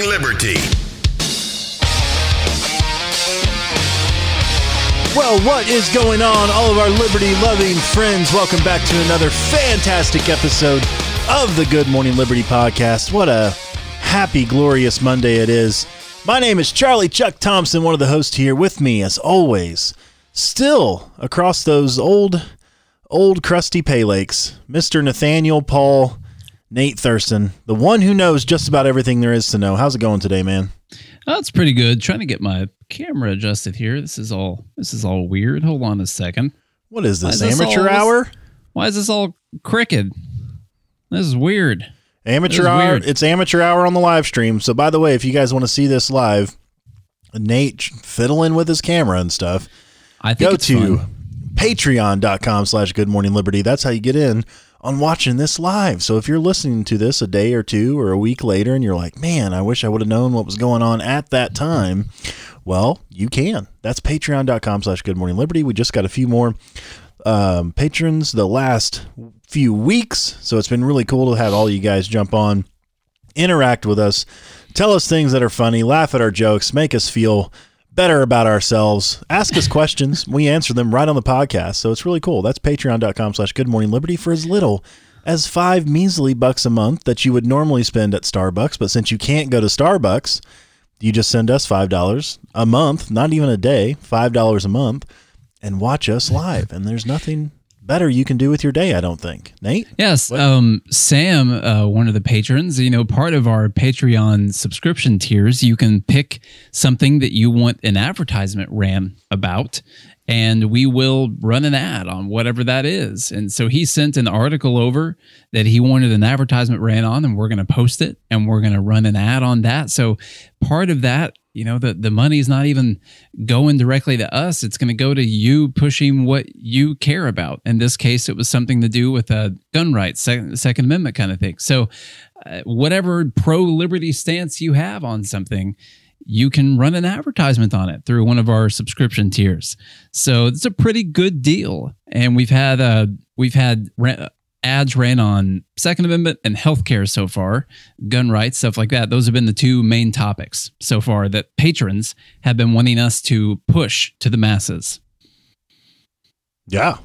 Liberty. Well, what is going on, all of our liberty loving friends? Welcome back to another fantastic episode of the Good Morning Liberty podcast. What a happy, glorious Monday it is. My name is Charlie Chuck Thompson, one of the hosts here with me, as always, still across those old, old crusty pay lakes, Mr. Nathaniel Paul Nate Thurston, the one who knows just about everything there is to know. How's it going today, man? Oh, it's pretty good. Trying to get my camera adjusted here. This is all this is all weird. Hold on a second. What is this, Why is this amateur all- hour? Why is this all crooked? This is weird. Amateur is hour. weird. It's amateur hour on the live stream. So, by the way, if you guys want to see this live, Nate fiddling with his camera and stuff, I think go it's to fun. patreon.com slash good morning liberty. That's how you get in on watching this live. So if you're listening to this a day or two or a week later and you're like, man, I wish I would have known what was going on at that time. Well, you can. That's patreon.com slash good morning liberty. We just got a few more um, patrons the last few weeks. So it's been really cool to have all you guys jump on, interact with us, tell us things that are funny, laugh at our jokes, make us feel better about ourselves, ask us questions. We answer them right on the podcast. So it's really cool. That's patreon.com slash good morning liberty for as little as five measly bucks a month that you would normally spend at Starbucks. But since you can't go to Starbucks, you just send us $5 a month, not even a day, $5 a month, and watch us live. And there's nothing better you can do with your day, I don't think. Nate? Yes, um, Sam, uh, one of the patrons, you know, part of our Patreon subscription tiers, you can pick something that you want an advertisement ran about, and we will run an ad on whatever that is. And so he sent an article over that he wanted an advertisement ran on, and we're going to post it, and we're going to run an ad on that. So part of that. You know, the, the money's not even going directly to us. It's going to go to you pushing what you care about. In this case, it was something to do with a gun rights, second, second Amendment kind of thing. So, uh, whatever pro liberty stance you have on something, you can run an advertisement on it through one of our subscription tiers. So it's a pretty good deal. And we've had uh, we've had ads ran on Second Amendment and healthcare so far, gun rights, stuff like that. Those have been the two main topics so far that patrons have been wanting us to push to the masses. Yeah.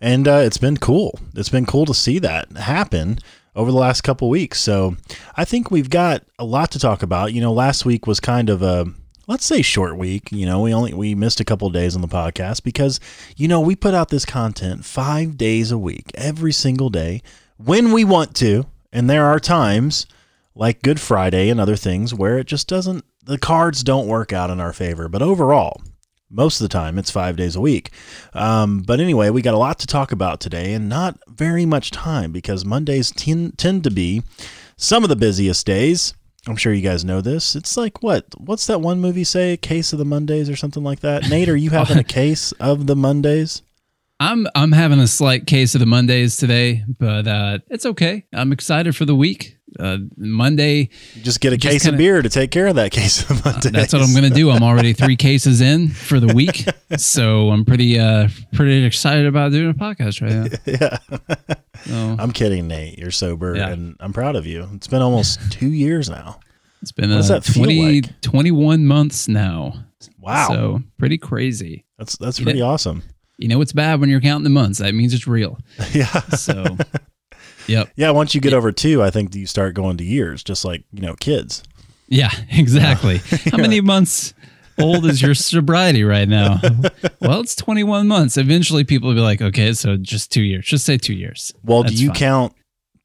And uh, it's been cool. It's been cool to see that happen over the last couple weeks. So I think we've got a lot to talk about. You know, last week was kind of a let's say short week. You know, we only we missed a couple days on the podcast because you know we put out this content five days a week, every single day when we want to, and there are times like Good Friday and other things where it just doesn't. The cards don't work out in our favor, but overall, most of the time it's five days a week. Um, but anyway, we got a lot to talk about today and not very much time because Mondays tend, tend to be some of the busiest days. I'm sure you guys know this. It's like what? What's that one movie say? Case of the Mondays or something like that. Nate, are you having a case of the Mondays? I'm I'm having a slight case of the Mondays today, but uh, it's okay. I'm excited for the week. Uh, Monday, just get a Just case kinda- of beer to take care of that case of Mondays. that's what I'm going to do. I'm already three cases in for the week, so I'm pretty uh pretty excited about doing a podcast right now. yeah. So I'm kidding, Nate. You're sober, Yeah. and I'm proud of you. It's been almost two years now. it's been What uh, does that feel 20, like? 21 months now. Wow, So pretty crazy. that's that's You pretty know- awesome. You know it's bad when you're counting the months. That means it's real. Yeah. So, yep. Yeah, once you get over two, I think you start going to years, just like you know, kids. Yeah, exactly. How many months old is your sobriety right now? Well, it's 21 months. Eventually, people will be like, okay, so just two years. Just say two years. Well, That's do you fine. count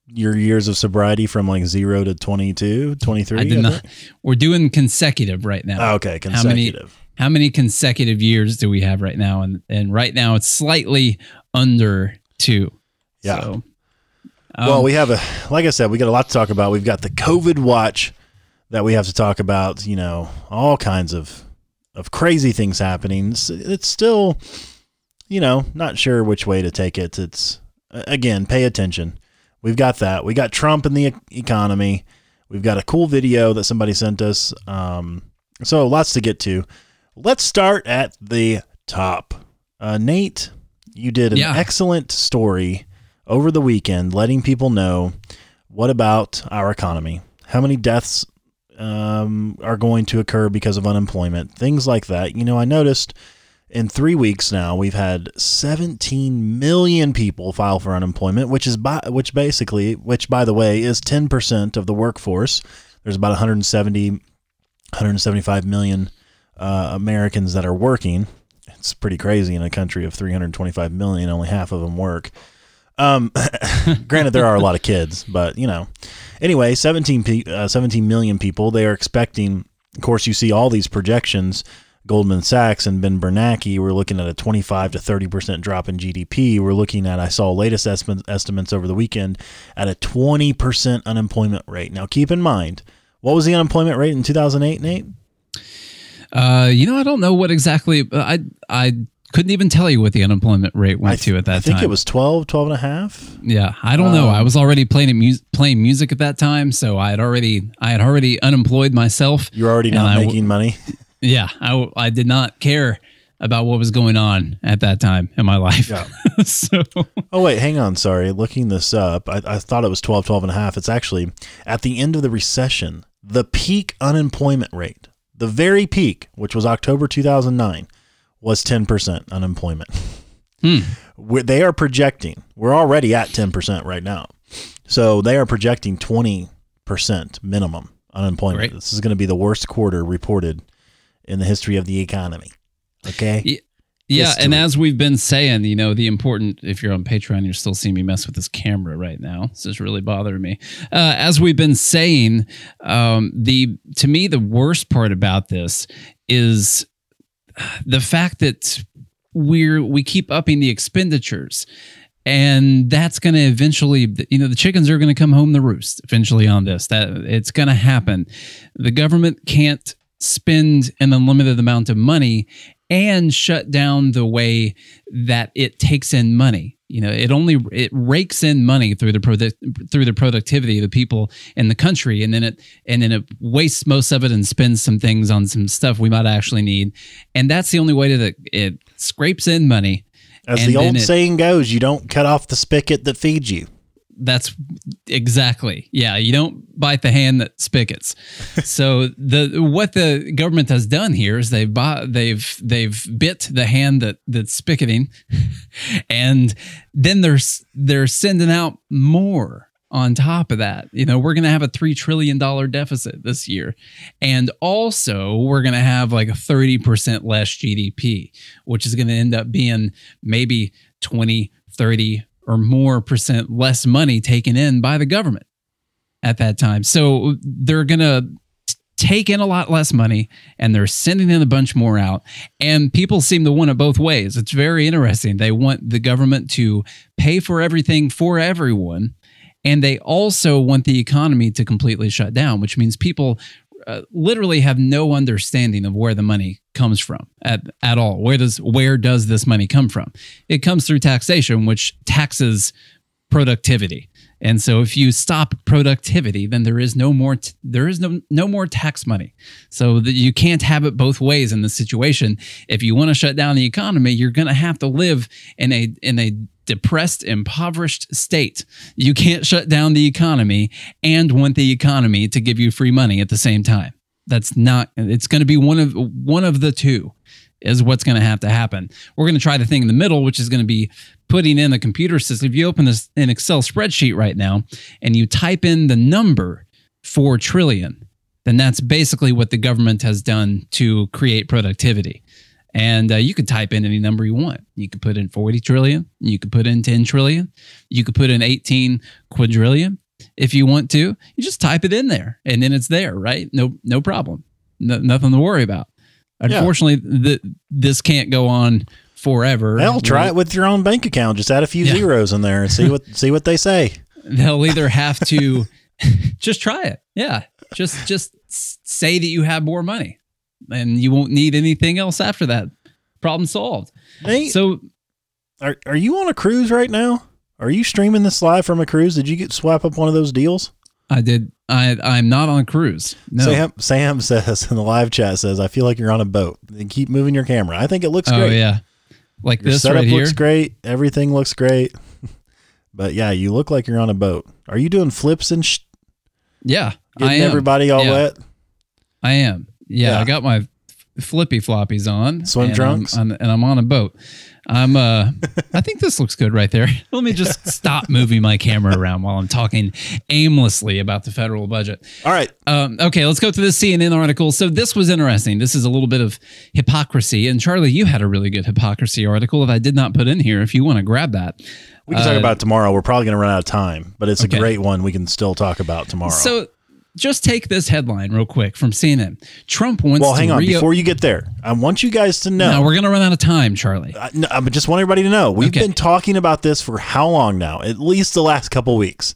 your years of sobriety from like zero to 22, 23? I did not. We're doing consecutive right now. Oh, okay, How many- consecutive. How many consecutive years do we have right now? And and right now, it's slightly under two. Yeah. So, well, um, we have a, like I said, we got a lot to talk about. We've got the COVID watch that we have to talk about. You know, all kinds of of crazy things happening. It's, it's still, you know, not sure which way to take it. It's again, pay attention. We've got that. We got Trump and the economy. We've got a cool video that somebody sent us. Um, so lots to get to. Let's start at the top. Uh, Nate, you did an Yeah. excellent story over the weekend, letting people know what about our economy, how many deaths um, are going to occur because of unemployment, things like that. You know, I noticed in three weeks now we've had 17 million people file for unemployment, which is by which basically, which by the way is 10 percent of the workforce. There's about 170, 175 million uh, Americans that are working. It's pretty crazy in a country of 325 million. Only half of them work. Um, granted, there are a lot of kids, but you know. Anyway, 17, pe- uh, 17 million people. They are expecting. Of course, you see all these projections. Goldman Sachs and Ben Bernanke, we're looking at a 25 to 30 percent drop in GDP. We're looking at, I saw latest estimate, estimates over the weekend, at a 20 percent unemployment rate. Now, keep in mind, what was the unemployment rate in 2008, Nate? Uh, you know, I don't know what exactly. I I couldn't even tell you what the unemployment rate went th- to at that time. I think time. it was 12, 12 and a half. Yeah, I don't um, know. I was already playing mu- playing music at that time, so I had already I had already unemployed myself. You're already not making money. Yeah, I, I did not care about what was going on at that time in my life. Yeah. so Oh wait, hang on, sorry. Looking this up, I, I thought it was 12, 12 and a half. It's actually at the end of the recession, the peak unemployment rate, the very peak, which was October 2009, was 10% unemployment. Hmm. they are projecting, we're already at 10% right now. So they are projecting 20% minimum unemployment. Great. This is going to be the worst quarter reported in the history of the economy. Okay. Yeah. Yeah, and as we've been saying, you know, the important, if you're on Patreon, you're still seeing me mess with this camera right now. This is really bothering me. Uh, as we've been saying, um, the to me, the worst part about this is the fact that we're we keep upping the expenditures and that's going to eventually you know the chickens are going to come home the roost eventually on this that it's going to happen the government can't spend an unlimited amount of money and shut down the way that it takes in money. You know, it only it rakes in money through the product through the productivity of the people in the country, and then it and then it wastes most of it and spends some things on some stuff we might actually need, and that's the only way that it scrapes in money. As the old it, saying goes, you don't cut off the spigot that feeds you that's exactly. Yeah you don't bite the hand that spigots. So the what the government has done here is they've bought, they've they've bit the hand that that's spigoting and then they're they're sending out more on top of that. You know we're going to have a 3 trillion dollar deficit this year and also we're going to have like a 30% less gdp which is going to end up being maybe 20 30 or more percent less money taken in by the government at that time. So they're going to take in a lot less money and they're sending in a bunch more out. And people seem to want it both ways. It's very interesting. They want the government to pay for everything for everyone. And they also want the economy to completely shut down, which means people uh, literally have no understanding of where the money comes from at, at all. Where does where does this money come from? It comes through taxation, which taxes productivity. And so if you stop productivity, then there is no more t- there is no no more tax money. So that you can't have it both ways in this situation. If you want to shut down the economy, you're going to have to live in a in a depressed, impoverished state. You can't shut down the economy and want the economy to give you free money at the same time. That's not it's going to be one of one of the two is what's going to have to happen. We're going to try the thing in the middle, which is going to be putting in a computer system. If you open this an Excel spreadsheet right now and you type in the number 4 trillion, then that's basically what the government has done to create productivity. And uh, you could type in any number you want. You could put in 40 trillion. You could put in 10 trillion. You could put in 18 quadrillion if you want to. You just type it in there and then it's there, right? No, no problem. No, nothing to worry about. Unfortunately, yeah. the, this can't go on forever. Hell, try it with your own bank account. Just add a few yeah. zeros in there and see what see what they say. They'll either have to just try it. Yeah. Just just say that you have more money and you won't need anything else after that. Problem solved. Nate, so are are you on a cruise right now? Are you streaming this live from a cruise? Did you get swap up one of those deals? I did. I I'm not on a cruise. No. Sam Sam says in the live chat says I feel like you're on a boat. And keep moving your camera. I think it looks oh, great. Oh yeah, like your this setup right looks great. Everything looks great. but yeah, you look like you're on a boat. Are you doing flips and sh- yeah? Getting everybody all yeah. wet. I am. Yeah, Yeah. I got my flippy floppies on. Swim and trunks? I'm, on- and I'm on a boat. I'm uh I think this looks good right there. Let me just stop moving my camera around while I'm talking aimlessly about the federal budget. All right. Um, okay, let's go to this CNN article. So this was interesting. This is a little bit of hypocrisy. And Charlie, you had a really good hypocrisy article that I did not put in here. If you want to grab that, We can talk Uh, about it tomorrow. We're probably going to run out of time, but it's Okay. a great one we can still talk about tomorrow. so just take this headline real quick from CNN. Trump wants to well, hang on. reo- Before you get there, I want you guys to know. No, we're gonna run out of time, Charlie. I, no, I just want everybody to know we've Okay. been talking about this for how long now? At least the last couple weeks.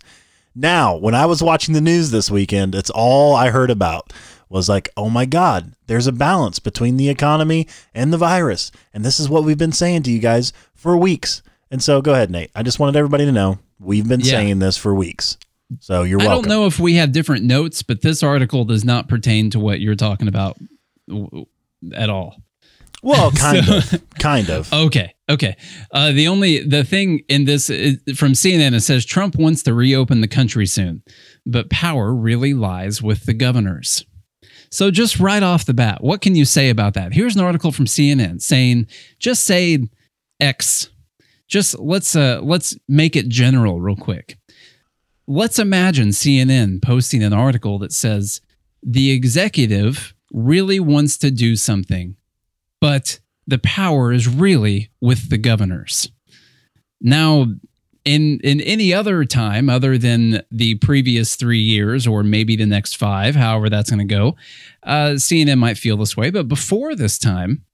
Now, when I was watching the news this weekend, it's all I heard about was like, oh my God, there's a balance between the economy and the virus. And this is what we've been saying to you guys for weeks. And so go ahead, Nate. I just wanted everybody to know we've been Yeah. saying this for weeks. So you're I don't know if we have different notes, but this article does not pertain to what you're talking about at all. Well, kind of. Kind of. Okay. Okay. Uh, the only the thing in this is, from CNN it says Trump wants to reopen the country soon, but power really lies with the governors. So just right off the bat, what can you say about that? Here's an article from CNN saying just say X. Just let's uh let's make it general real quick. Let's imagine CNN posting an article that says the executive really wants to do something, but the power is really with the governors. Now, in in any other time other than the previous three years or maybe the next five, however that's going to go, uh, CNN might feel this way. But before this time,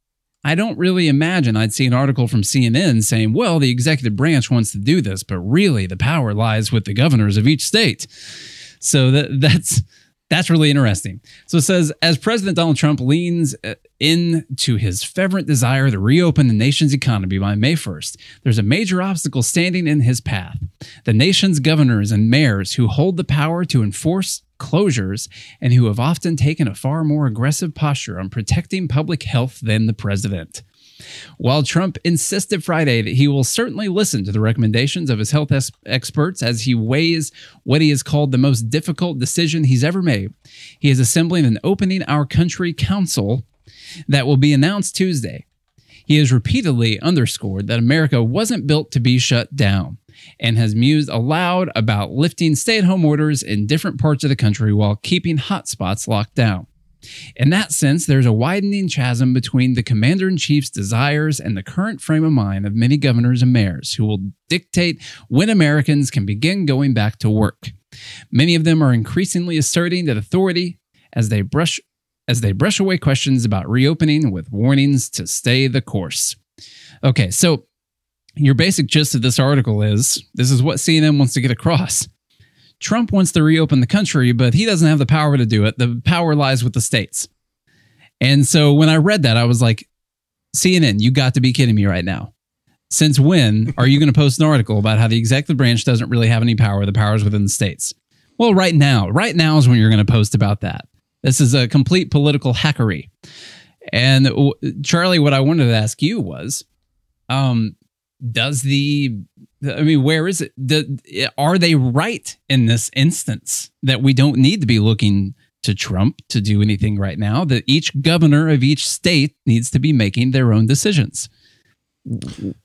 I don't really imagine I'd see an article from CNN saying, "Well, the executive branch wants to do this, but really the power lies with the governors of each state." So that that's that's really interesting. So it says, as President Donald Trump leans uh, into his fervent desire to reopen the nation's economy by May 1st, there's a major obstacle standing in his path. The nation's governors and mayors who hold the power to enforce closures and who have often taken a far more aggressive posture on protecting public health than the president. While Trump insisted Friday that he will certainly listen to the recommendations of his health es- experts as he weighs what he has called the most difficult decision he's ever made, he is assembling an Opening Our Country Council that will be announced Tuesday. He has repeatedly underscored that America wasn't built to be shut down and has mused aloud about lifting stay at home orders in different parts of the country while keeping hotspots locked down. In that sense, there's a widening chasm between the commander in chief's desires and the current frame of mind of many governors and mayors who will dictate when Americans can begin going back to work. Many of them are increasingly asserting that authority as they brush as they brush away questions about reopening with warnings to stay the course. Okay, so your basic gist of this article is this is what CNN wants to get across. Trump wants to reopen the country, but he doesn't have the power to do it. The power lies with the states. And so when I read that, I was like, CNN, you got to be kidding me right now. Since when are you going to post an article about how the executive branch doesn't really have any power? The power is within the states. Well, right now, right now is when you're going to post about that. This is a complete political hackery. And Charlie, what I wanted to ask you was, um, does the I mean, where is it? The, are they right in this instance that we don't need to be looking to Trump to do anything right now? That each governor of each state needs to be making their own decisions.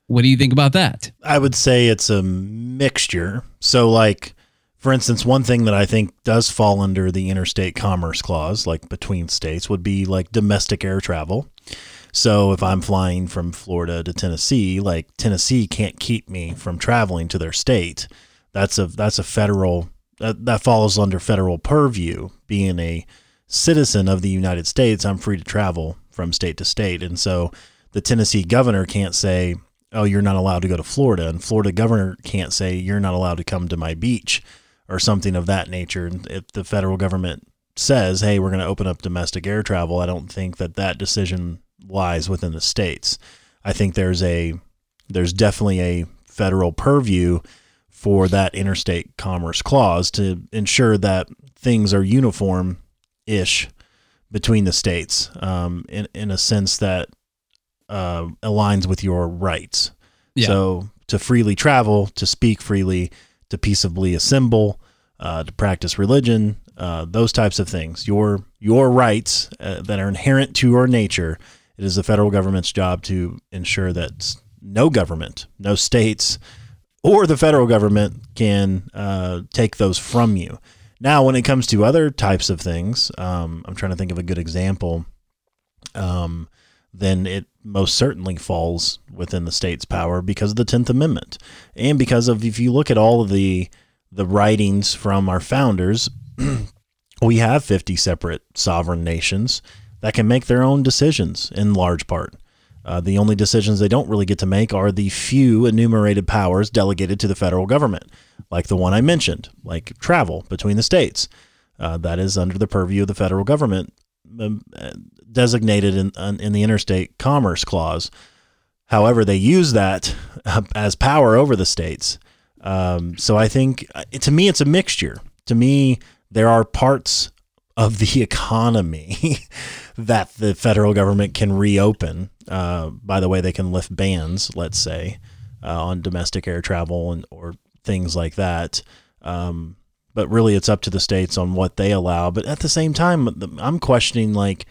What do you think about that? I would say it's a mixture. So, like, for instance, one thing that I think does fall under the interstate commerce clause, like between states, would be like domestic air travel. So, if I'm flying from Florida to Tennessee, like Tennessee can't keep me from traveling to their state. That's a that's a federal that, that falls under federal purview. Being a citizen of the United States, I'm free to travel from state to state, and so the Tennessee governor can't say, "Oh, you're not allowed to go to Florida," and Florida governor can't say, "You're not allowed to come to my beach," or something of that nature. And if the federal government says, "Hey, we're going to open up domestic air travel," I don't think that that decision lies within the states. I think there's a there's definitely a federal purview for that interstate commerce clause to ensure that things are uniform ish between the states um, in, in a sense that uh, aligns with your rights. Yeah. So to freely travel, to speak freely, to peaceably assemble, uh, to practice religion, uh, those types of things. Your your rights uh, that are inherent to your nature. It is the federal government's job to ensure that no government, no states, or the federal government can uh, take those from you. Now, when it comes to other types of things, um, I'm trying to think of a good example. Um, then it most certainly falls within the state's power because of the Tenth Amendment, and because of if you look at all of the the writings from our founders, we have 50 separate sovereign nations that can make their own decisions in large part. Uh, the only decisions they don't really get to make are the few enumerated powers delegated to the federal government, like the one I mentioned, like travel between the states. Uh, that is under the purview of the federal government, um, designated in, in the Interstate Commerce Clause. However, they use that uh, as power over the states. Um, so I think, uh, to me, it's a mixture. To me, there are parts of the economy that the federal government can reopen. Uh, by the way, they can lift bans, let's say, uh, on domestic air travel and or things like that. Um, but really, it's up to the states on what they allow. But at the same time, I'm questioning like,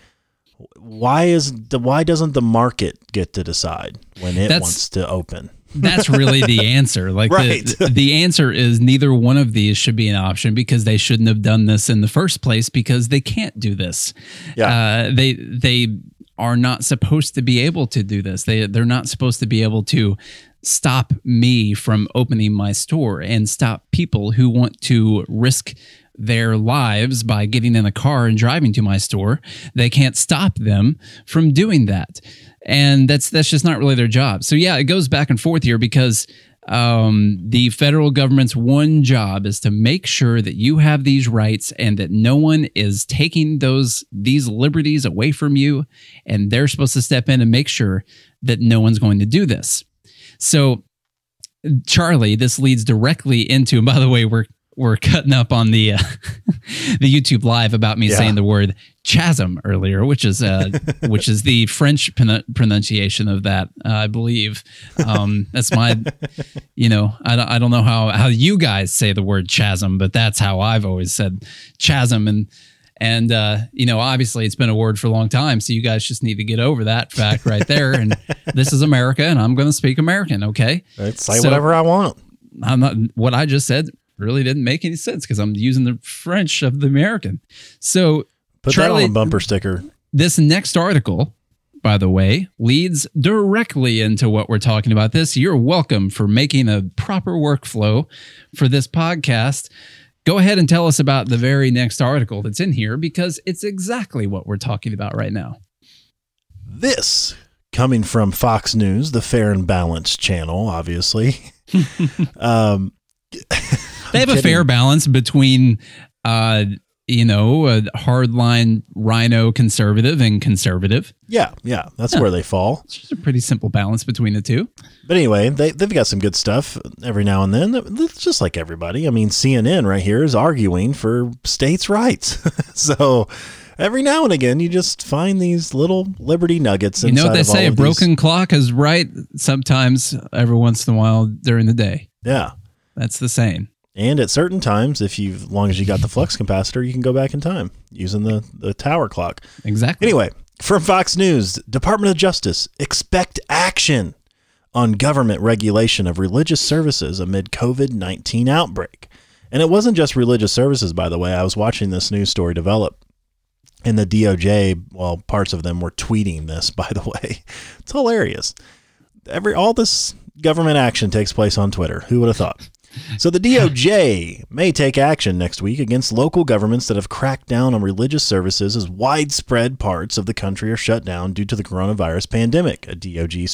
why is the why doesn't the market get to decide when it That's, wants to open? That's really the answer. Like right. the, the answer is neither one of these should be an option because they shouldn't have done this in the first place because they can't do this. Yeah. Uh, they they are not supposed to be able to do this. They they're not supposed to be able to stop me from opening my store and stop people who want to risk their lives by getting in a car and driving to my store. They can't stop them from doing that and that's that's just not really their job. So yeah, it goes back and forth here because um, the federal government's one job is to make sure that you have these rights and that no one is taking those these liberties away from you, and they're supposed to step in and make sure that no one's going to do this. So Charlie, this leads directly into, and by the way, we're were cutting up on the uh, the YouTube live about me yeah. saying the word chasm earlier, which is uh, which is the French pronunciation of that, uh, I believe. Um, that's my, you know, I don't, I don't know how how you guys say the word chasm, but that's how I've always said chasm and. And uh, you know, obviously, it's been a word for a long time, so you guys just need to get over that fact right there. And this is America, and I'm going to speak American. Okay, right, say so, whatever I want. I'm not. What I just said really didn't make any sense because I'm using the French of the American. So put Charlie, that on a bumper sticker. This next article, by the way, leads directly into what we're talking about. This you're welcome for making a proper workflow for this podcast. Go ahead and tell us about the very next article that's in here because it's exactly what we're talking about right now. This coming from Fox News, the Fair and Balanced channel, obviously. um, they have a fair balance between, uh, you know, a hardline RINO conservative and conservative. Yeah, yeah, that's yeah. where they fall. It's just a pretty simple balance between the two. But anyway, they they've got some good stuff every now and then. It's just like everybody. I mean, CNN right here is arguing for states' rights. so every now and again you just find these little liberty nuggets. You know what they say: a broken these. clock is right sometimes, every once in a while during the day. Yeah, that's the saying. And at certain times, if you, as long as you got the flux capacitor, you can go back in time using the, the tower clock. Exactly. Anyway, from Fox News, Department of Justice expect action on government regulation of religious services amid COVID 19 outbreak. And it wasn't just religious services, by the way. I was watching this news story develop. And the DOJ, well, parts of them were tweeting this, by the way. It's hilarious. Every all this government action takes place on Twitter. Who would have thought? So the DOJ may take action next week against local governments that have cracked down on religious services as widespread parts of the country are shut down due to the coronavirus pandemic, a DOJ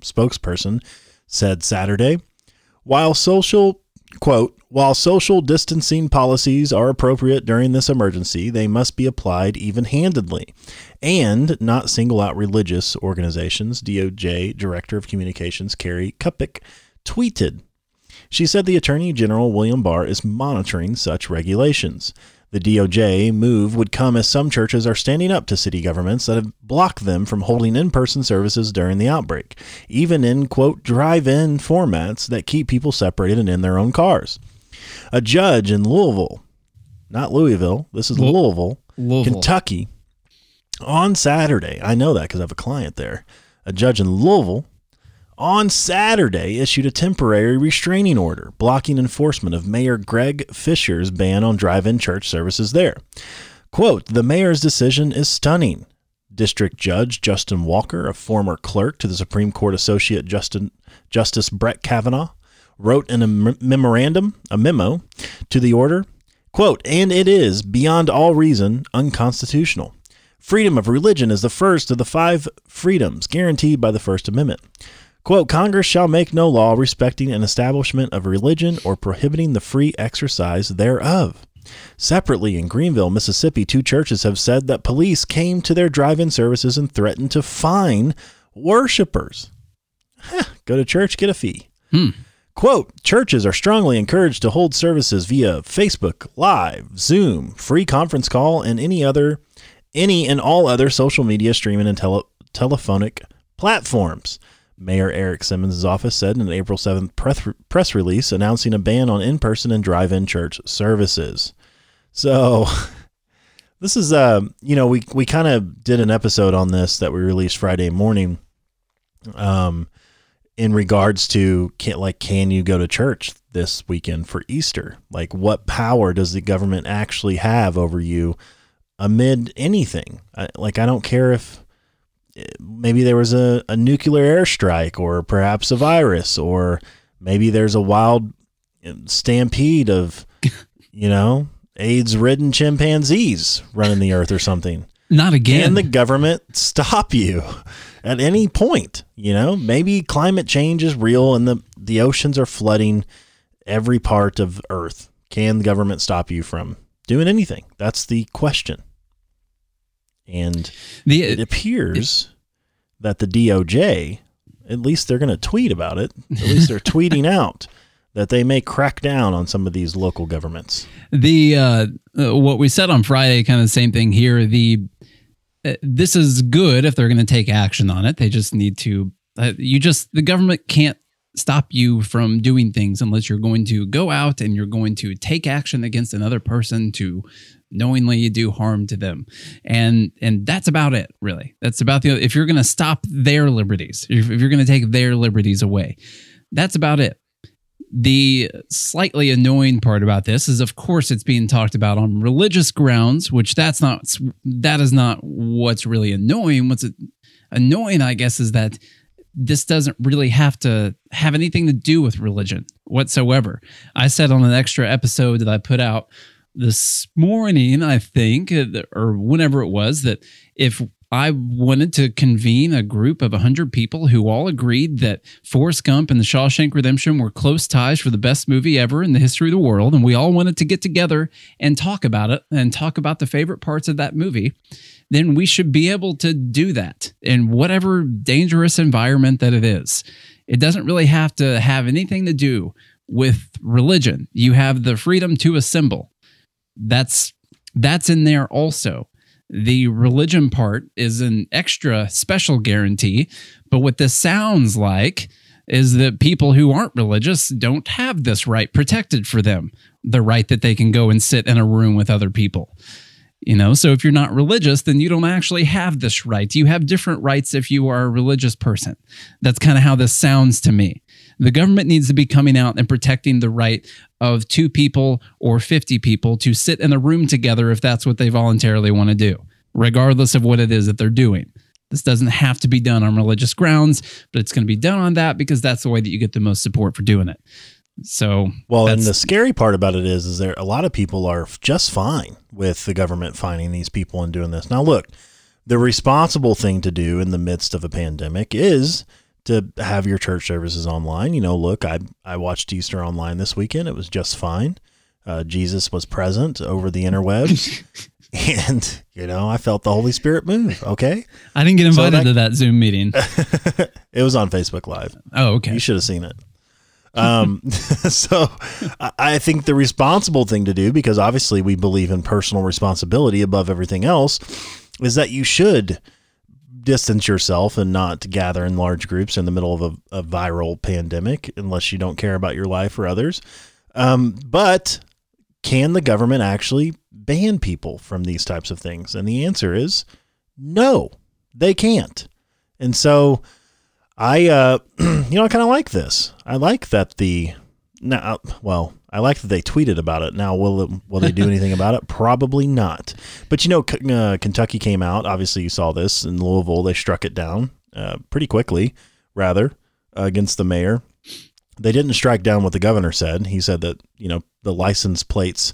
spokesperson said Saturday. While social quote, while social distancing policies are appropriate during this emergency, they must be applied even-handedly and not single out religious organizations, DOJ Director of Communications Kerry Kupec tweeted she said the Attorney General William Barr is monitoring such regulations. The DOJ move would come as some churches are standing up to city governments that have blocked them from holding in person services during the outbreak, even in, quote, drive in formats that keep people separated and in their own cars. A judge in Louisville, not Louisville. This is Lou- Louisville, Louisville. Kentucky. On Saturday, I know that because I have a client there. A judge in Louisville on Saturday issued a temporary restraining order blocking enforcement of Mayor Greg Fisher's ban on drive in church services there. Quote The mayor's decision is stunning. District Judge Justin Walker, a former clerk to the Supreme Court Associate Justin, Justice Brett Kavanaugh, wrote in a mem- memorandum, a memo, to the order, quote, and it is, beyond all reason, unconstitutional. Freedom of religion is the first of the five freedoms guaranteed by the First Amendment. Quote, Congress shall make no law respecting an establishment of religion or prohibiting the free exercise thereof. Separately, in Greenville, Mississippi, two churches have said that police came to their drive in services and threatened to fine worshipers. Heh, go to church, get a fee. Hmm. Quote Churches are strongly encouraged to hold services via Facebook, Live, Zoom, free conference call, and any other, any and all other social media streaming and tele- telephonic platforms. Mayor Errick Simmons' office said in an April 7th press, release announcing a ban on in person and drive in church services. So, this is, uh, you know, we, we kind of did an episode on this that we released Friday morning um, in regards to, can, like, can you go to church this weekend for Easter? Like, what power does the government actually have over you amid anything? I, like, I don't care if maybe there was a, a nuclear airstrike or perhaps a virus or maybe there's a wild stampede of you know aids ridden chimpanzees running the earth or something. Not again. can the government stop you at any point you know? Maybe climate change is real and the the oceans are flooding every part of earth. Can the government stop you from doing anything? That's the question and the, it appears that the DOJ, at least they're going to tweet about it. At least they're tweeting out that they may crack down on some of these local governments. the uh, uh, what we said on Friday, kind of the same thing here. The uh, this is good if they're going to take action on it. They just need to. Uh, you just the government can't stop you from doing things unless you're going to go out and you're going to take action against another person to knowingly you do harm to them. And and that's about it really. That's about the if you're going to stop their liberties if, if you're going to take their liberties away that's about it. The slightly annoying part about this is of course it's being talked about on religious grounds which that's not that is not what's really annoying. What's annoying i guess is that this doesn't really have to have anything to do with religion whatsoever. I said on an extra episode that i put out this morning i think uh, or whenever it was that if I wanted to convene a group of 100 people who all agreed that Forrest Gump and The Shawshank Redemption were close ties for the best movie ever in the history of the world. And we all wanted to get together and talk about it and talk about the favorite parts of that movie. Then we should be able to do that in whatever dangerous environment that it is. It doesn't really have to have anything to do with religion. You have the freedom to assemble. That's that's in there also. The religion part is an extra special guarantee. But what this sounds like is that people who aren't religious don't have this right protected for them the right that they can go and sit in a room with other people. You know, so if you're not religious, then you don't actually have this right. You have different rights if you are a religious person. That's kind of how this sounds to me. The government needs to be coming out and protecting the right of two people or 50 people to sit in a room together if that's what they voluntarily want to do, regardless of what it is that they're doing. This doesn't have to be done on religious grounds, but it's going to be done on that because that's the way that you get the most support for doing it. So, Well, and the scary part about it is, is there a lot of people are just fine with the government finding these people and doing this. Now, look, the responsible thing to do in the midst of a pandemic is to have your church services online. You know, look, I I watched Easter online this weekend. It was just fine. Uh, Jesus was present over the interwebs, and you know, I felt the Holy Spirit move. Okay, I didn't get So invited that- to that Zoom meeting. it was on Facebook Live. Oh, okay. You should have seen it. Um, so I- I think the responsible thing to do, because obviously we believe in personal responsibility above everything else, is that you should distance yourself and not gather in large groups in the middle of a, a viral pandemic unless you don't care about your life or others. Um, but can the government actually ban people from these types of things? And the answer is no, they can't. And so I, uh, you know, I kind of like this. I like that the now, well, I like that they tweeted about it. Now, will it, will they do anything about it? Probably not. But you know, K- uh, Kentucky came out. Obviously, you saw this in Louisville. They struck it down uh, pretty quickly, rather, uh, against the mayor. They didn't strike down what the governor said. He said that you know the license plates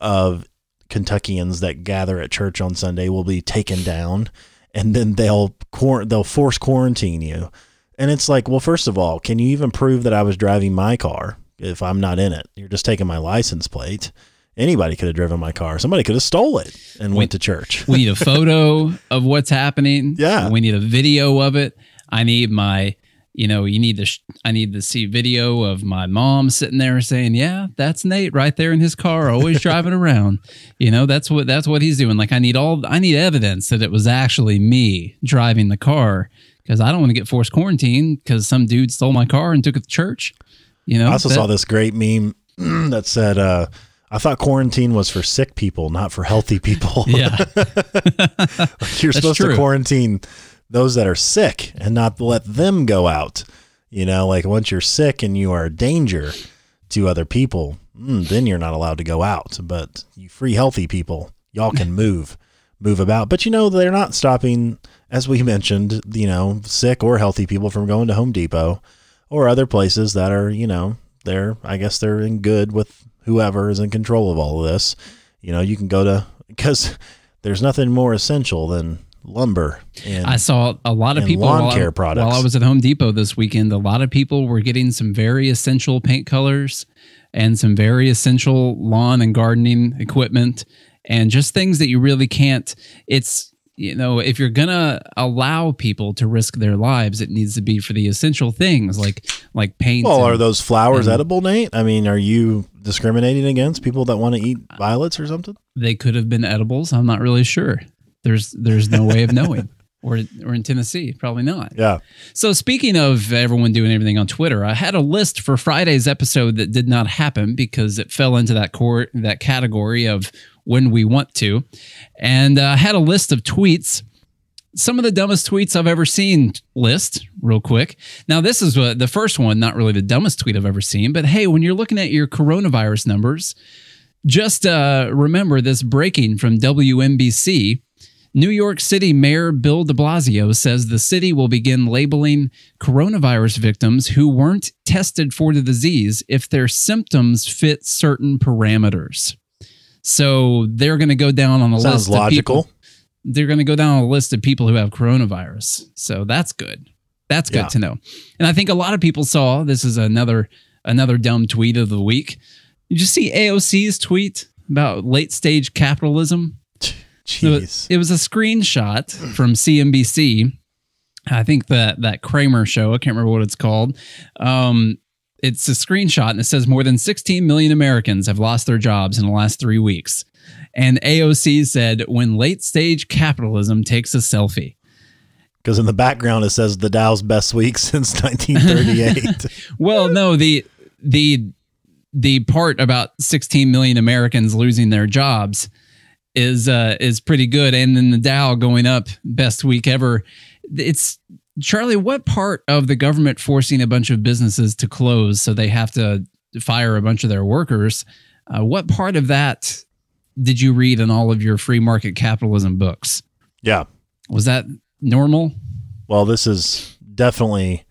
of Kentuckians that gather at church on Sunday will be taken down, and then they'll quar- they'll force quarantine you. And it's like, well, first of all, can you even prove that I was driving my car if I'm not in it? You're just taking my license plate. Anybody could have driven my car. Somebody could have stole it and went to church. we need a photo of what's happening. Yeah. We need a video of it. I need my, you know, you need to, sh- I need to see video of my mom sitting there saying, yeah, that's Nate right there in his car, always driving around. You know, that's what, that's what he's doing. Like I need all, I need evidence that it was actually me driving the car because I don't want to get forced quarantine because some dude stole my car and took it to church. You know, I also that- saw this great meme that said, uh, I thought quarantine was for sick people, not for healthy people. Yeah. You're supposed true. to quarantine those that are sick and not let them go out. You know, like once you're sick and you are a danger to other people, mm, then you're not allowed to go out. But you free healthy people, y'all can move, move about. But you know, they're not stopping, as we mentioned, you know, sick or healthy people from going to Home Depot or other places that are, you know, they're, I guess they're in good with whoever is in control of all of this. You know, you can go to, because there's nothing more essential than lumber and I saw a lot of people lawn while, I- care products. while I was at Home Depot this weekend. A lot of people were getting some very essential paint colors and some very essential lawn and gardening equipment and just things that you really can't. It's you know if you're gonna allow people to risk their lives, it needs to be for the essential things like like paint. Well, and- are those flowers and- edible, Nate? I mean, are you discriminating against people that want to eat violets or something? they could have been edibles. I'm not really sure. There's there's no way of knowing. Or, or in Tennessee, probably not. Yeah. So speaking of everyone doing everything on Twitter, I had a list for Friday's episode that did not happen because it fell into that core that category of when we want to, and uh, I had a list of tweets. Some of the dumbest tweets I've ever seen list real quick. Now this is what the first one, not really the dumbest tweet I've ever seen, but hey, when you're looking at your coronavirus numbers, just uh, remember this breaking from WNBC. New York City Mayor Bill de Blasio says the city will begin labeling coronavirus victims who weren't tested for the disease if their symptoms fit certain parameters. So they're going to go down on a Sounds list of logical. people. They're going to go down on a list of people who have coronavirus. So that's good. That's good Yeah. to know. And I think a lot of people saw this is another another dumb tweet of the week. Did you see AOC's tweet about late stage capitalism? Jeez. It was a screenshot from CNBC. I think that that Cramer show. I can't remember what it's called. Um, it's a screenshot and it says more than 16 million Americans have lost their jobs in the last three weeks. And AOC said, "When late stage capitalism takes a selfie." Because in the background it says the Dow's best week since 1938. Well, no the the the part about 16 million Americans losing their jobs is uh, is pretty good, and then the Dow going up best week ever. It's Charlie. What part of the government forcing a bunch of businesses to close so they have to fire a bunch of their workers? Uh, what part of that did you read in all of your free market capitalism books? yeah. Was that normal? Well, this is definitely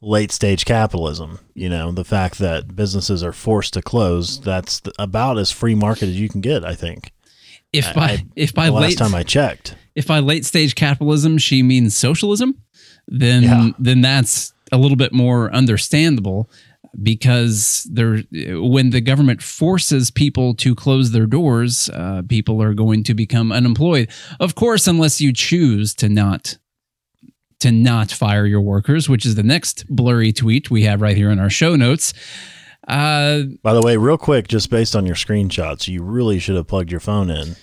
late stage capitalism. You know, the fact that businesses are forced to close, that's about as free market as you can get, I think. If by I- if by last late time I checked. if by late stage capitalism she means socialism, then Yeah. then that's a little bit more understandable because there when the government forces people to close their doors, uh, people are going to become unemployed. Of course, unless you choose to not to not fire your workers, which is the next blurry tweet we have right here in our show notes. Uh, By the way, real quick, just based on your screenshots, you really should have plugged your phone in.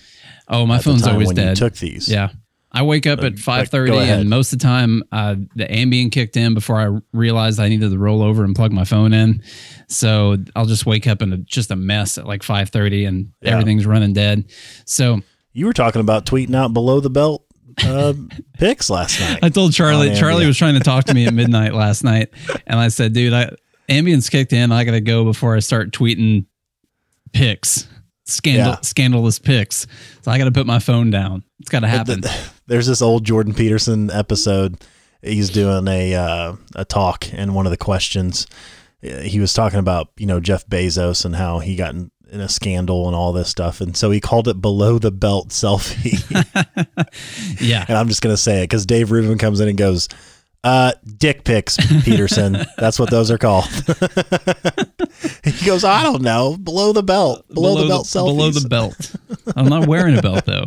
oh, my phone's always when dead. You took these. yeah, I wake up at five thirty, and most of the time, uh, the Ambien kicked in before I realized I needed to roll over and plug my phone in. So I'll just wake up in a, just a mess at like five thirty, and Yeah. everything's running dead. So You were talking about tweeting out below the belt uh, pics last night. I told Charlie. Charlie was trying to talk to me at midnight last night, and I said, "Dude, I, Ambien's kicked in. I got to go before I start tweeting pics, scandal, Yeah. scandalous pics. So I got to put my phone down. It's got to happen." There's this old Jordan Peterson episode. He's doing a uh, a talk, and one of the questions he was talking about, you know, Jeff Bezos and how he got in, in a scandal and all this stuff, and so he called it below the belt selfie. yeah, and I'm just gonna say it because Dave Rubin comes in and goes, uh, "Dick pics, Peterson. That's what those are called." he goes, "I don't know, below the belt, below, the belt selfies." Below the belt. I'm not wearing a belt though.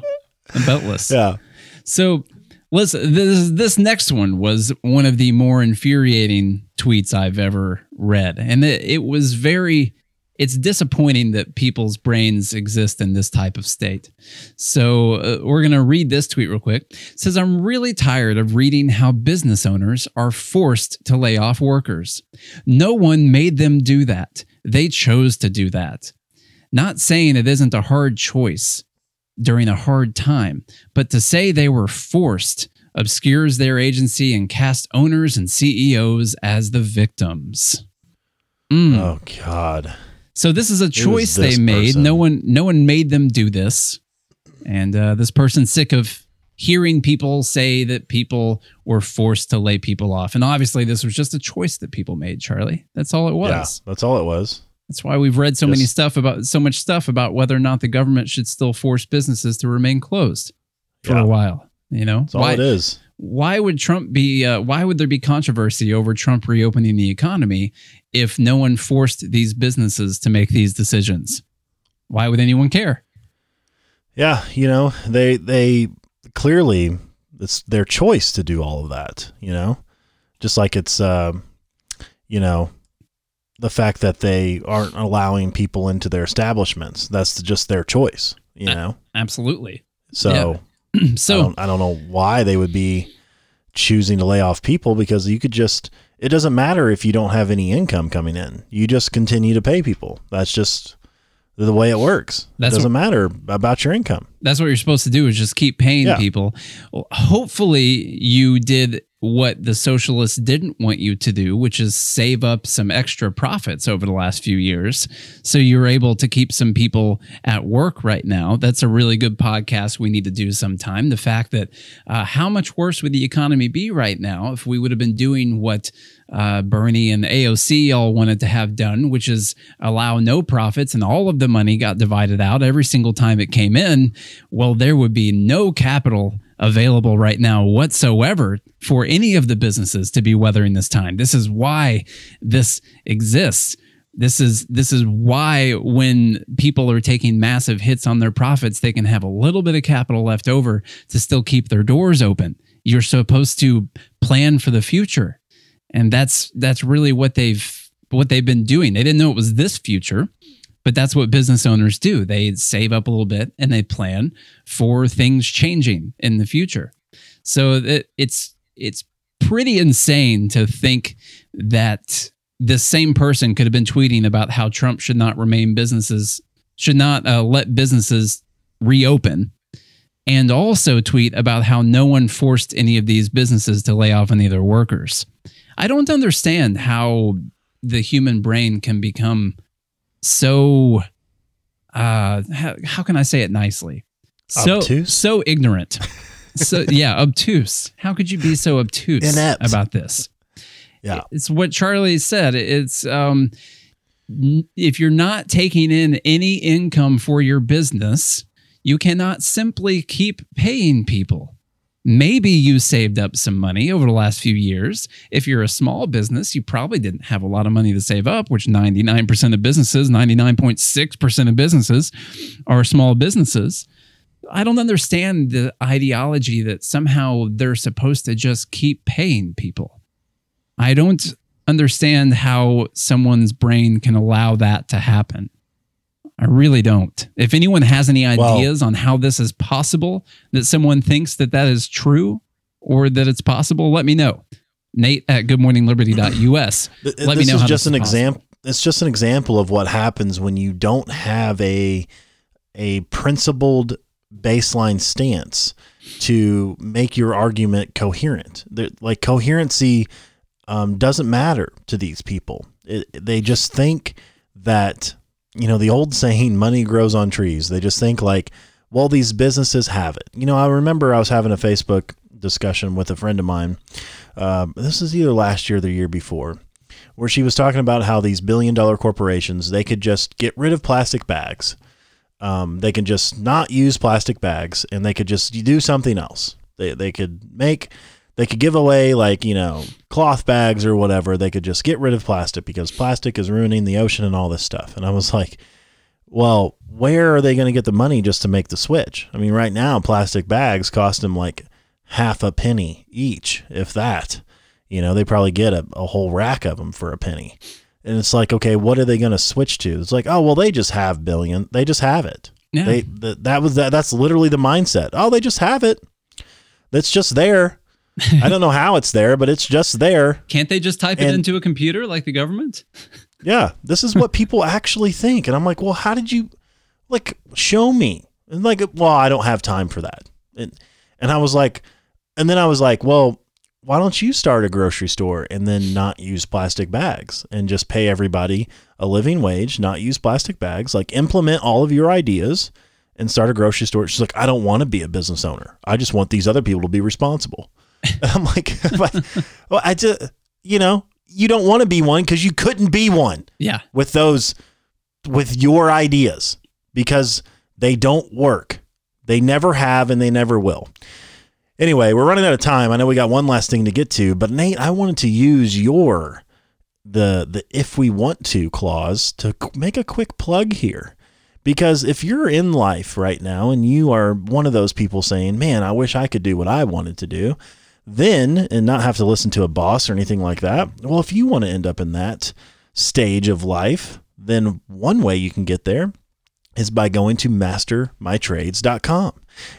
I'm beltless. yeah, So listen, this this next one was one of the more infuriating tweets I've ever read, and it, it was very. It's disappointing that people's brains exist in this type of state. So uh, we're gonna read this tweet real quick. It says I'm really tired of reading how business owners are forced to lay off workers. No one made them do that. They chose to do that. Not saying it isn't a hard choice during a hard time, but to say they were forced obscures their agency and cast owners and CEOs as the victims. Mm. Oh God. So this is a choice they made. person. No one, no one made them do this, and uh, this person's sick of hearing people say that people were forced to lay people off. And obviously, this was just a choice that people made. Charlie, that's all it was. Yeah, that's all it was. That's why we've read so many stuff about so much stuff about whether or not the government should still force businesses to remain closed for Yeah. a while. You know, That's all why, it is. why would Trump be? Uh, why would there be controversy over Trump reopening the economy if no one forced these businesses to make these decisions? Why would anyone care? Yeah, you know, they they clearly it's their choice to do all of that, you know? Just like it's um you know, the fact that they aren't allowing people into their establishments. That's just their choice, you Uh, know. Absolutely. So, I so don't I don't know why they would be choosing to lay off people because you could just it doesn't matter if you don't have any income coming in. You just continue to pay people. That's just the way it works. That doesn't matter about your income. that's what you're supposed to do is just keep paying Yeah. people. Hopefully, you did what the socialists didn't want you to do, which is save up some extra profits over the last few years. So you're able to keep some people at work right now. That's a really good podcast we need to do sometime. The fact that uh, how much worse would the economy be right now if we would have been doing what uh, Bernie and AOC all wanted to have done, which is allow no profits and all of the money got divided out every single time it came in. Well, there would be no capital available right now whatsoever for any of the businesses to be weathering this time. This is why this exists. This is this is why when people are taking massive hits on their profits, they can have a little bit of capital left over to still keep their doors open. You're supposed to plan for the future. And that's that's really what they've what they've been doing. They didn't know it was this future, but that's what business owners do. They save up a little bit and they plan for things changing in the future. So it, it's it's pretty insane to think that this same person could have been tweeting about how Trump should not remain businesses should not uh, let businesses reopen and also tweet about how no one forced any of these businesses to lay off any of their workers. I don't understand how the human brain can become so uh how, how can I say it nicely? So Obtuse? so ignorant. so yeah, obtuse. How could you be so obtuse Inept. about this? Yeah. It's what Charlie said. It's um if you're not taking in any income for your business, you cannot simply keep paying people. Maybe you saved up some money over the last few years. If you're a small business, you probably didn't have a lot of money to save up, which 99% of businesses, 99.6% of businesses are small businesses. I don't understand the ideology that somehow they're supposed to just keep paying people. I don't understand how someone's brain can allow that to happen. I really don't. If anyone has any ideas well, on how this is possible, that someone thinks that that is true or that it's possible, let me know. Nate at goodmorningliberty.us. Let me know. This is just an example. It's just an example of what happens when you don't have a a principled baseline stance to make your argument coherent. They're, like coherency um, doesn't matter to these people. It, they just think that you know the old saying, "Money grows on trees." They just think like, well, these businesses have it. You know, I remember I was having a Facebook discussion with a friend of mine. Uh, this is either last year or the year before, where she was talking about how these billion dollar corporations they could just get rid of plastic bags um, they can just not use plastic bags and they could just do something else. They, they could make, they could give away like, you know, cloth bags or whatever. They could just get rid of plastic because plastic is ruining the ocean and all this stuff. And I was like, well, where are they going to get the money just to make the switch? I mean, right now, plastic bags cost them like half a penny each, if that. You know, they probably get a, a whole rack of them for a penny. And it's like, okay, what are they going to switch to? It's like, oh, well, they just have billion. They just have it. Yeah. They the, that was that. That's literally the mindset. Oh, they just have it. That's just there. I don't know how it's there, but it's just there. Can't they just type and, it into a computer like the government? yeah, this is what people actually think, and I'm like, well, how did you like show me? And like, well, I don't have time for that. And and I was like, and then I was like, well, why don't you start a grocery store and then not use plastic bags and just pay everybody a living wage, not use plastic bags, like implement all of your ideas and start a grocery store. She's like, I don't want to be a business owner. I just want these other people to be responsible. I'm like, well, I just, you know, you don't want to be one because you couldn't be one. Yeah. With those, with your ideas because they don't work. They never have and they never will. Anyway, we're running out of time. I know we got one last thing to get to, but Nate, I wanted to use your the the if we want to clause to make a quick plug here. Because if you're in life right now and you are one of those people saying, "Man, I wish I could do what I wanted to do," then and not have to listen to a boss or anything like that. Well, if you want to end up in that stage of life, then one way you can get there is by going to mastermytrades.com.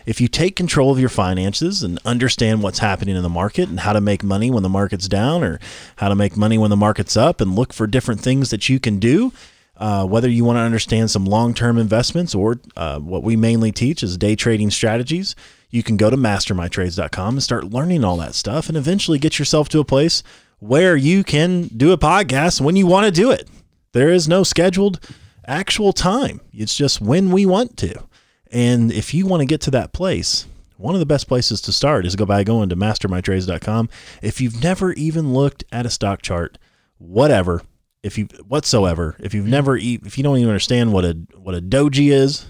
If you take control of your finances and understand what's happening in the market and how to make money when the market's down or how to make money when the market's up and look for different things that you can do, uh, whether you want to understand some long term investments or uh, what we mainly teach is day trading strategies, you can go to mastermytrades.com and start learning all that stuff and eventually get yourself to a place where you can do a podcast when you want to do it. There is no scheduled actual time, it's just when we want to. And if you want to get to that place, one of the best places to start is go by going to mastermytrades.com. If you've never even looked at a stock chart, whatever, if you whatsoever, if you've never if you don't even understand what a what a doji is,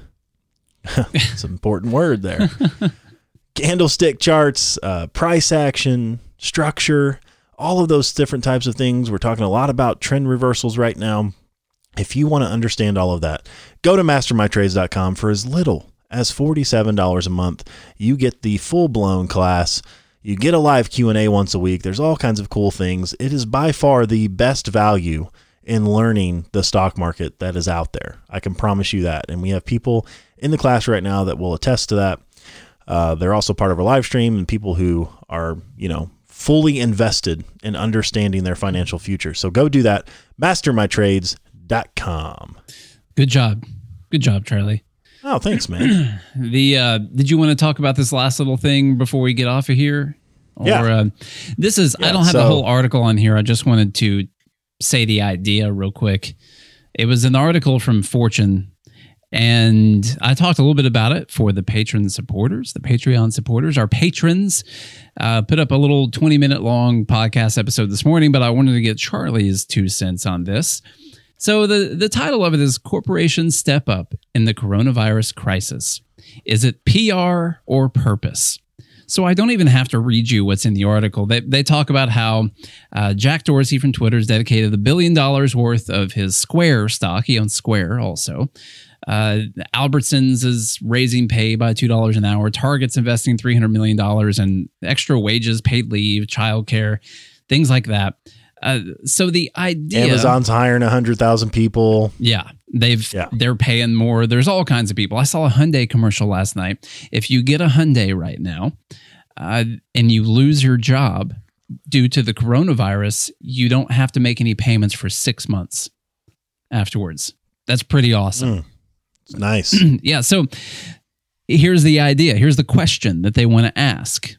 it's an important word there. Candlestick charts, uh, price action, structure, all of those different types of things. We're talking a lot about trend reversals right now. If you want to understand all of that, go to mastermytrades.com for as little as $47 a month. You get the full-blown class. You get a live Q&A once a week. There's all kinds of cool things. It is by far the best value in learning the stock market that is out there. I can promise you that. And we have people in the class right now that will attest to that. Uh, they're also part of our live stream and people who are, you know, fully invested in understanding their financial future. So go do that. Mastermytrades.com. Good job. Good job, Charlie. Oh, thanks, man. the uh, did you want to talk about this last little thing before we get off of here? Or, yeah. Uh, this is yeah, I don't have so, the whole article on here. I just wanted to say the idea real quick. It was an article from Fortune, and I talked a little bit about it for the patron supporters, the Patreon supporters, our patrons. Uh, put up a little 20 minute long podcast episode this morning, but I wanted to get Charlie's two cents on this. So the, the title of it is Corporations Step Up in the Coronavirus Crisis. Is it PR or purpose? So I don't even have to read you what's in the article. They, they talk about how uh, Jack Dorsey from Twitter has dedicated a billion dollars worth of his Square stock. He owns Square also. Uh, Albertsons is raising pay by $2 an hour. Target's investing $300 million in extra wages, paid leave, childcare, things like that. Uh, so the idea Amazon's hiring hundred thousand people. Yeah. They've Yeah. they're paying more. There's all kinds of people. I saw a Hyundai commercial last night. If you get a Hyundai right now, uh, and you lose your job due to the coronavirus, you don't have to make any payments for six months afterwards. That's pretty awesome. Mm. Nice. yeah. So here's the idea. Here's the question that they want to ask: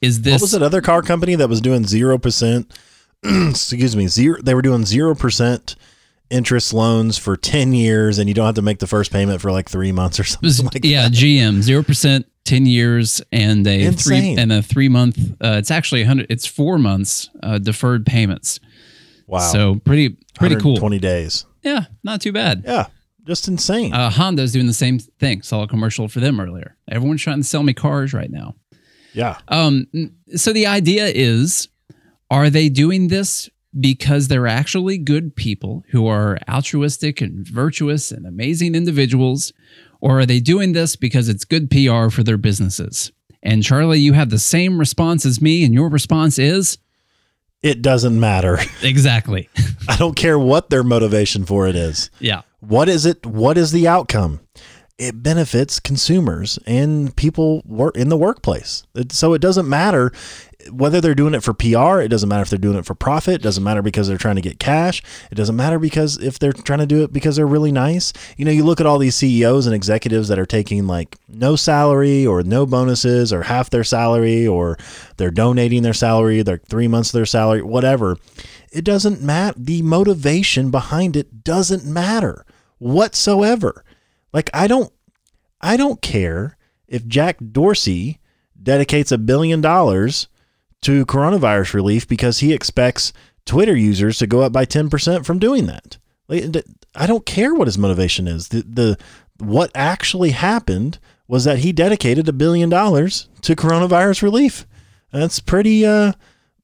Is this what was that other car company that was doing zero percent? excuse me, zero. They were doing zero percent interest loans for ten years, and you don't have to make the first payment for like three months or It was- something like yeah, that. GM zero percent, ten years, and a three and a three month. Uh, it's actually a hundred. It's four months uh, deferred payments. Wow, So pretty pretty cool. Twenty days. Yeah, not too bad. Yeah, just insane. Uh, Honda's doing the same thing. Saw a commercial for them earlier. Everyone's trying to sell me cars right now. yeah, Um, so the idea is, are they doing this because they're actually good people who are altruistic and virtuous and amazing individuals, or are they doing this because it's good PR for their businesses? And Charlie, you have the same response as me, and your response is it doesn't matter. exactly. I don't care what their motivation for it is. yeah. What is it? What is the outcome? It benefits consumers and people work in the workplace. So it doesn't matter whether they're doing it for PR. It doesn't matter if they're doing it for profit. It doesn't matter because they're trying to get cash. It doesn't matter because if they're trying to do it because they're really nice. You know, you look at all these CEOs and executives that are taking like no salary or no bonuses or half their salary or they're donating their salary, their three months of their salary, whatever. It doesn't matter. The motivation behind it doesn't matter whatsoever. Like I don't I don't care if Jack Dorsey dedicates a billion dollars to coronavirus relief because he expects Twitter users to go up by 10% from doing that. Like, I don't care what his motivation is. The, the what actually happened was that he dedicated a billion dollars to coronavirus relief. That's pretty uh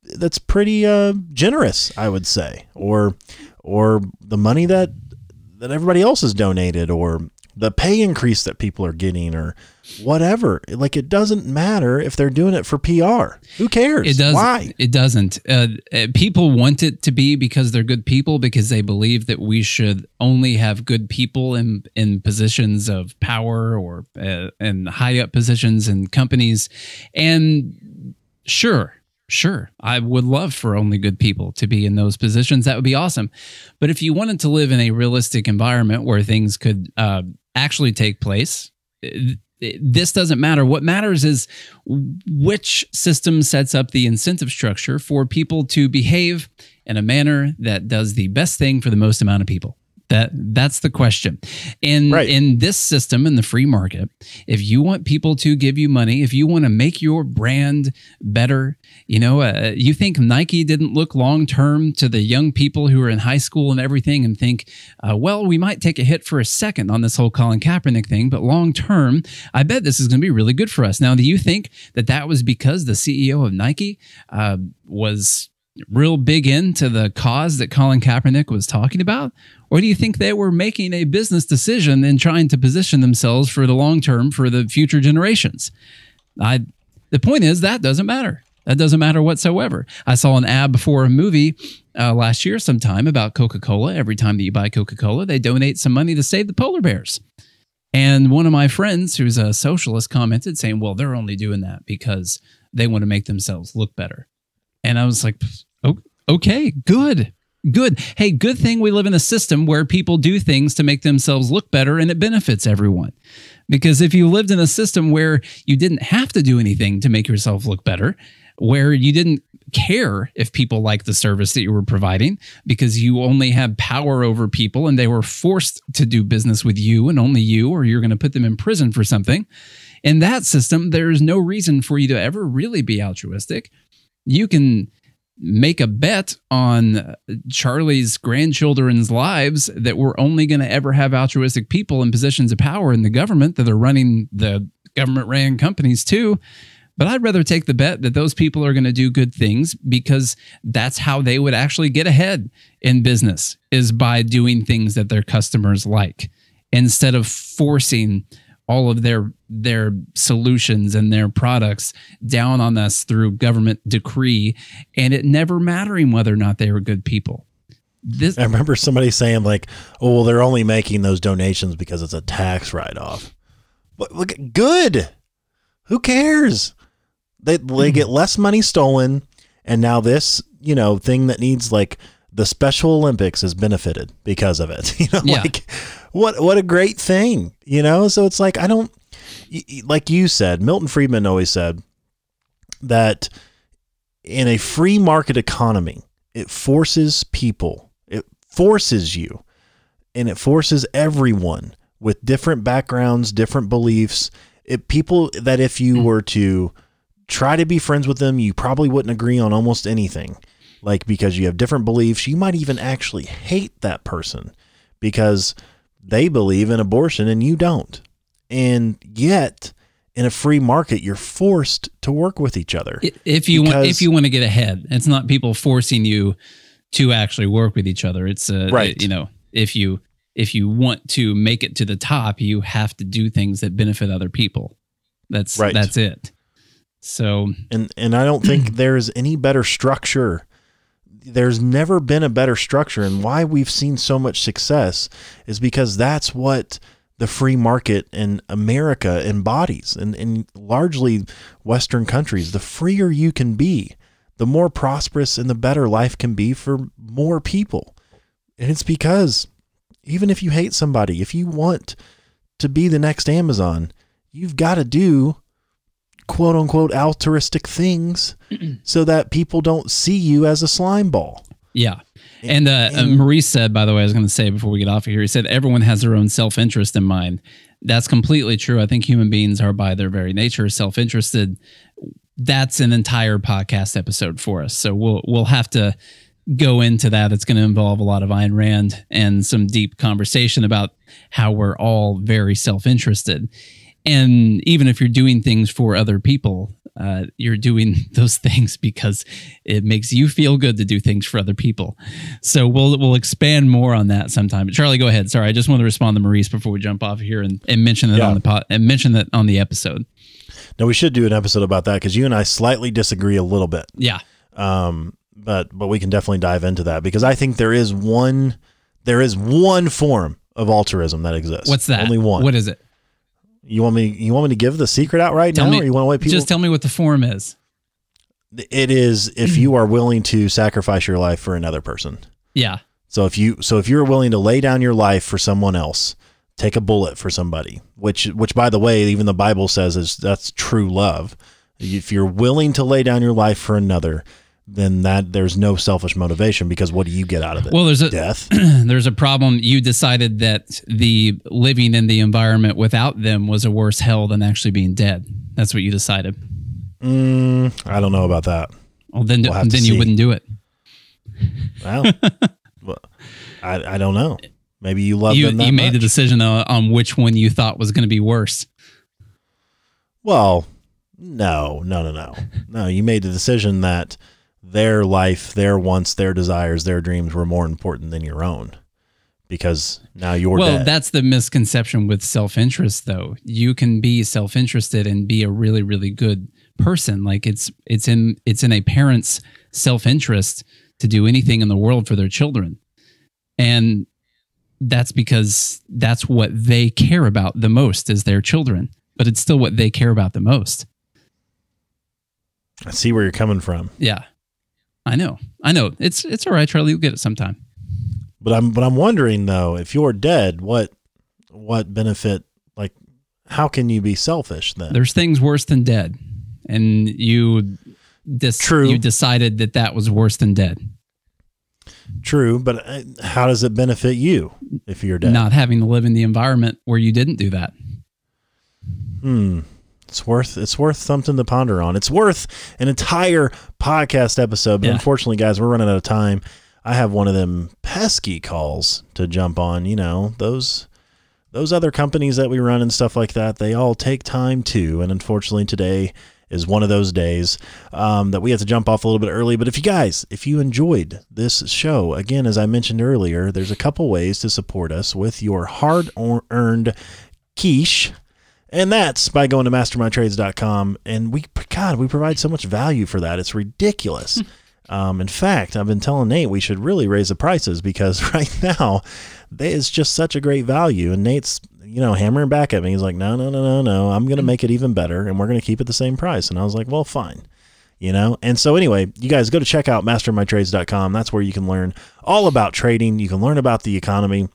that's pretty uh generous, I would say. Or or the money that that everybody else has donated or the pay increase that people are getting or whatever. Like it doesn't matter if they're doing it for PR. Who cares? It does. Why? It doesn't. Uh, uh, people want it to be because they're good people because they believe that we should only have good people in in positions of power or uh, in high up positions in companies. And sure, sure, I would love for only good people to be in those positions. That would be awesome. But if you wanted to live in a realistic environment where things could uh, actually take place. This doesn't matter. What matters is which system sets up the incentive structure for people to behave in a manner that does the best thing for the most amount of people. That that's the question. In Right. in this system in the free market, if you want people to give you money, if you want to make your brand better, you know, uh, you think Nike didn't look long term to the young people who are in high school and everything, and think, uh, well, we might take a hit for a second on this whole Colin Kaepernick thing, but long term, I bet this is going to be really good for us. Now, do you think that that was because the CEO of Nike uh, was real big into the cause that Colin Kaepernick was talking about? Or do you think they were making a business decision and trying to position themselves for the long term for the future generations? I the point is that doesn't matter. That doesn't matter whatsoever. I saw an ad for a movie uh, last year sometime about Coca Cola. Every time that you buy Coca Cola, they donate some money to save the polar bears. And one of my friends, who's a socialist, commented saying, Well, they're only doing that because they want to make themselves look better. And I was like, Okay, good, good. Hey, good thing we live in a system where people do things to make themselves look better and it benefits everyone. Because if you lived in a system where you didn't have to do anything to make yourself look better, where you didn't care if people liked the service that you were providing because you only had power over people and they were forced to do business with you and only you, or you're going to put them in prison for something. In that system, there's no reason for you to ever really be altruistic. You can make a bet on Charlie's grandchildren's lives that we're only going to ever have altruistic people in positions of power in the government that are running the government ran companies too. But I'd rather take the bet that those people are going to do good things because that's how they would actually get ahead in business is by doing things that their customers like instead of forcing all of their their solutions and their products down on us through government decree and it never mattering whether or not they were good people. this I remember somebody saying like, "Oh, well, they're only making those donations because it's a tax write-off." But look, good. Who cares? They they get less money stolen, and now this you know thing that needs like the Special Olympics has benefited because of it. You know, Yeah. like what what a great thing. You know, so it's like I don't like you said. Milton Friedman always said that in a free market economy, it forces people, it forces you, and it forces everyone with different backgrounds, different beliefs. It people that if you mm. were to try to be friends with them, you probably wouldn't agree on almost anything. Like because you have different beliefs, you might even actually hate that person because they believe in abortion and you don't. And yet, in a free market, you're forced to work with each other. If you want if you want to get ahead it's not people forcing you to actually work with each other it's uh, Right. you know if you if you want to make it to the top you have to do things that benefit other people that's Right. that's it so and and I don't think there's any better structure. There's never been a better structure, and why we've seen so much success is because that's what the free market in America embodies, and in largely Western countries. The freer you can be, the more prosperous and the better life can be for more people, and it's because even if you hate somebody, if you want to be the next Amazon, you've got to do quote unquote altruistic things so that people don't see you as a slime ball. Yeah. And, uh, uh, and- Maurice said, by the way, I was going to say before we get off of here, he said everyone has their own self interest in mind. That's completely true. I think human beings are, by their very nature, self interested. That's an entire podcast episode for us. So we'll we'll have to go into that. It's going to involve a lot of Ayn Rand and some deep conversation about how we're all very self interested. And even if you're doing things for other people, uh, you're doing those things because it makes you feel good to do things for other people. So we'll we'll expand more on that sometime. but Charlie, go ahead. Sorry, I just want to respond to Maurice before we jump off here and, and mention that Yeah. on the pot and mention that on the episode. Now we should do an episode about that because you and I slightly disagree a little bit. Yeah. Um, but but we can definitely dive into that because I think there is one there is one form of altruism that exists. What's that? Only one. What is it? You want me you want me to give the secret out right Tell now, me- or you want to wait people? Just tell me what the form is. it is if you are willing to sacrifice your life for another person. Yeah. So if you so if you're willing to lay down your life for someone else, take a bullet for somebody, which which by the way, even the Bible says is that's true love. If you're willing to lay down your life for another, then that there's no selfish motivation because what do you get out of it? Well, there's a Death. there's a problem. You decided that the living in the environment without them was a worse hell than actually being dead. That's what you decided. Mm, I don't know about that. Well, then We'll then you see. wouldn't do it. Well, well, I I don't know. Maybe you love You them you made the decision on, on which one you thought was going to be worse. Well, no, no, no, no. No, you made the decision that their life, their wants, their desires, their dreams were more important than your own because now you're well, dead. that's the misconception with self-interest though. You can be self-interested and be a really really good person. Like it's it's in it's in a parent's self-interest to do anything in the world for their children. And that's because that's what they care about the most is their children. But it's still what they care about the most. I see where you're coming from. Yeah. I know. I know. It's it's all right, Charlie. You'll get it sometime. But I'm but I'm wondering though, if you're dead, what what benefit like how can you be selfish then? There's things worse than dead. And you dis- True. you decided that that was worse than dead. True, but uh, how does it benefit you if you're dead? Not having to live in the environment where you didn't do that. Hmm. It's worth it's worth something to ponder on. It's worth an entire podcast episode. But Yeah. unfortunately, guys, we're running out of time. I have one of them pesky calls to jump on. You know those those other companies that we run and stuff like that. They all take time too. And unfortunately, today is one of those days um, that we have to jump off a little bit early. But if you guys, if you enjoyed this show, again, as I mentioned earlier, there's a couple ways to support us with your hard earned quiche. And that's by going to mastermytrades.com. And we, God, we provide so much value for that. It's ridiculous. Um, in fact, I've been telling Nate we should really raise the prices because right now they, it's just such a great value. And Nate's, you know, hammering back at me. He's like, no, no, no, no, no. I'm going to make it even better and we're going to keep it the same price. And I was like, well, fine. You know, and so anyway, you guys go to check out mastermytrades.com. That's where you can learn all about trading. You can learn about the economy.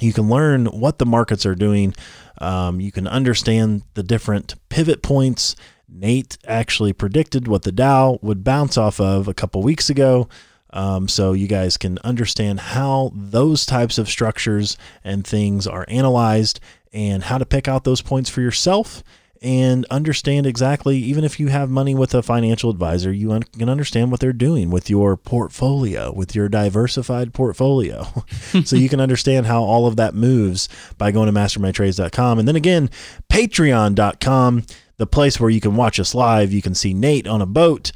You can learn what the markets are doing. Um, you can understand the different pivot points. Nate actually predicted what the Dow would bounce off of a couple weeks ago. Um, so you guys can understand how those types of structures and things are analyzed and how to pick out those points for yourself and understand exactly, even if you have money with a financial advisor, you un- can understand what they're doing with your portfolio, with your diversified portfolio. so you can understand how all of that moves by going to mastermytrades.com. And then again, patreon.com, the place where you can watch us live. You can see Nate on a boat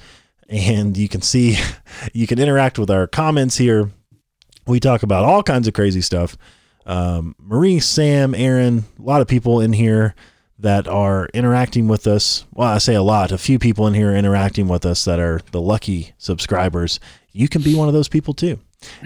and you can see, you can interact with our comments here. We talk about all kinds of crazy stuff. Um, Marie, Sam, Aaron, a lot of people in here that are interacting with us. Well, I say a lot, a few people in here are interacting with us that are the lucky subscribers. You can be one of those people too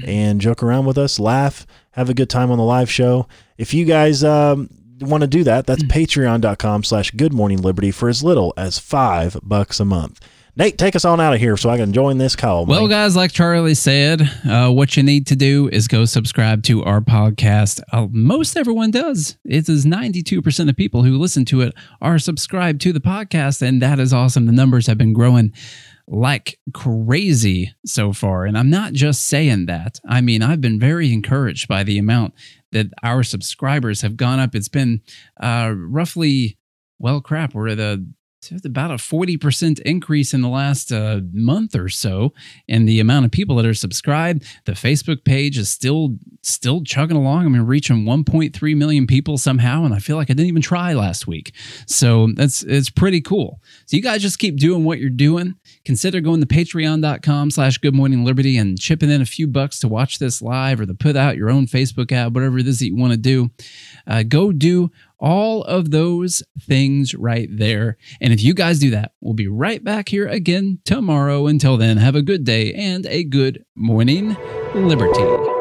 and joke around with us, laugh, have a good time on the live show. If you guys um, want to do that, that's patreon.com slash good morning liberty for as little as five bucks a month. Nate, take us on out of here so I can join this call. Well, guys, like Charlie said, uh, what you need to do is go subscribe to our podcast. Uh, most everyone does. It is 92% of people who listen to it are subscribed to the podcast, and that is awesome. The numbers have been growing like crazy so far. And I'm not just saying that. I mean, I've been very encouraged by the amount that our subscribers have gone up. It's been uh, roughly, well, crap, we're at the it's about a 40% increase in the last uh, month or so in the amount of people that are subscribed. The facebook page is still still chugging along. I mean reaching 1.3 million people somehow and i feel like i didn't even try last week. So that's it's pretty cool. So you guys just keep doing what you're doing consider going to patreon.com slash good morning liberty and chipping in a few bucks to watch this live or to put out your own facebook ad whatever it is that you want to do uh, go do all of those things right there. And if you guys do that, we'll be right back here again tomorrow. Until then, have a good day and a good morning, Liberty.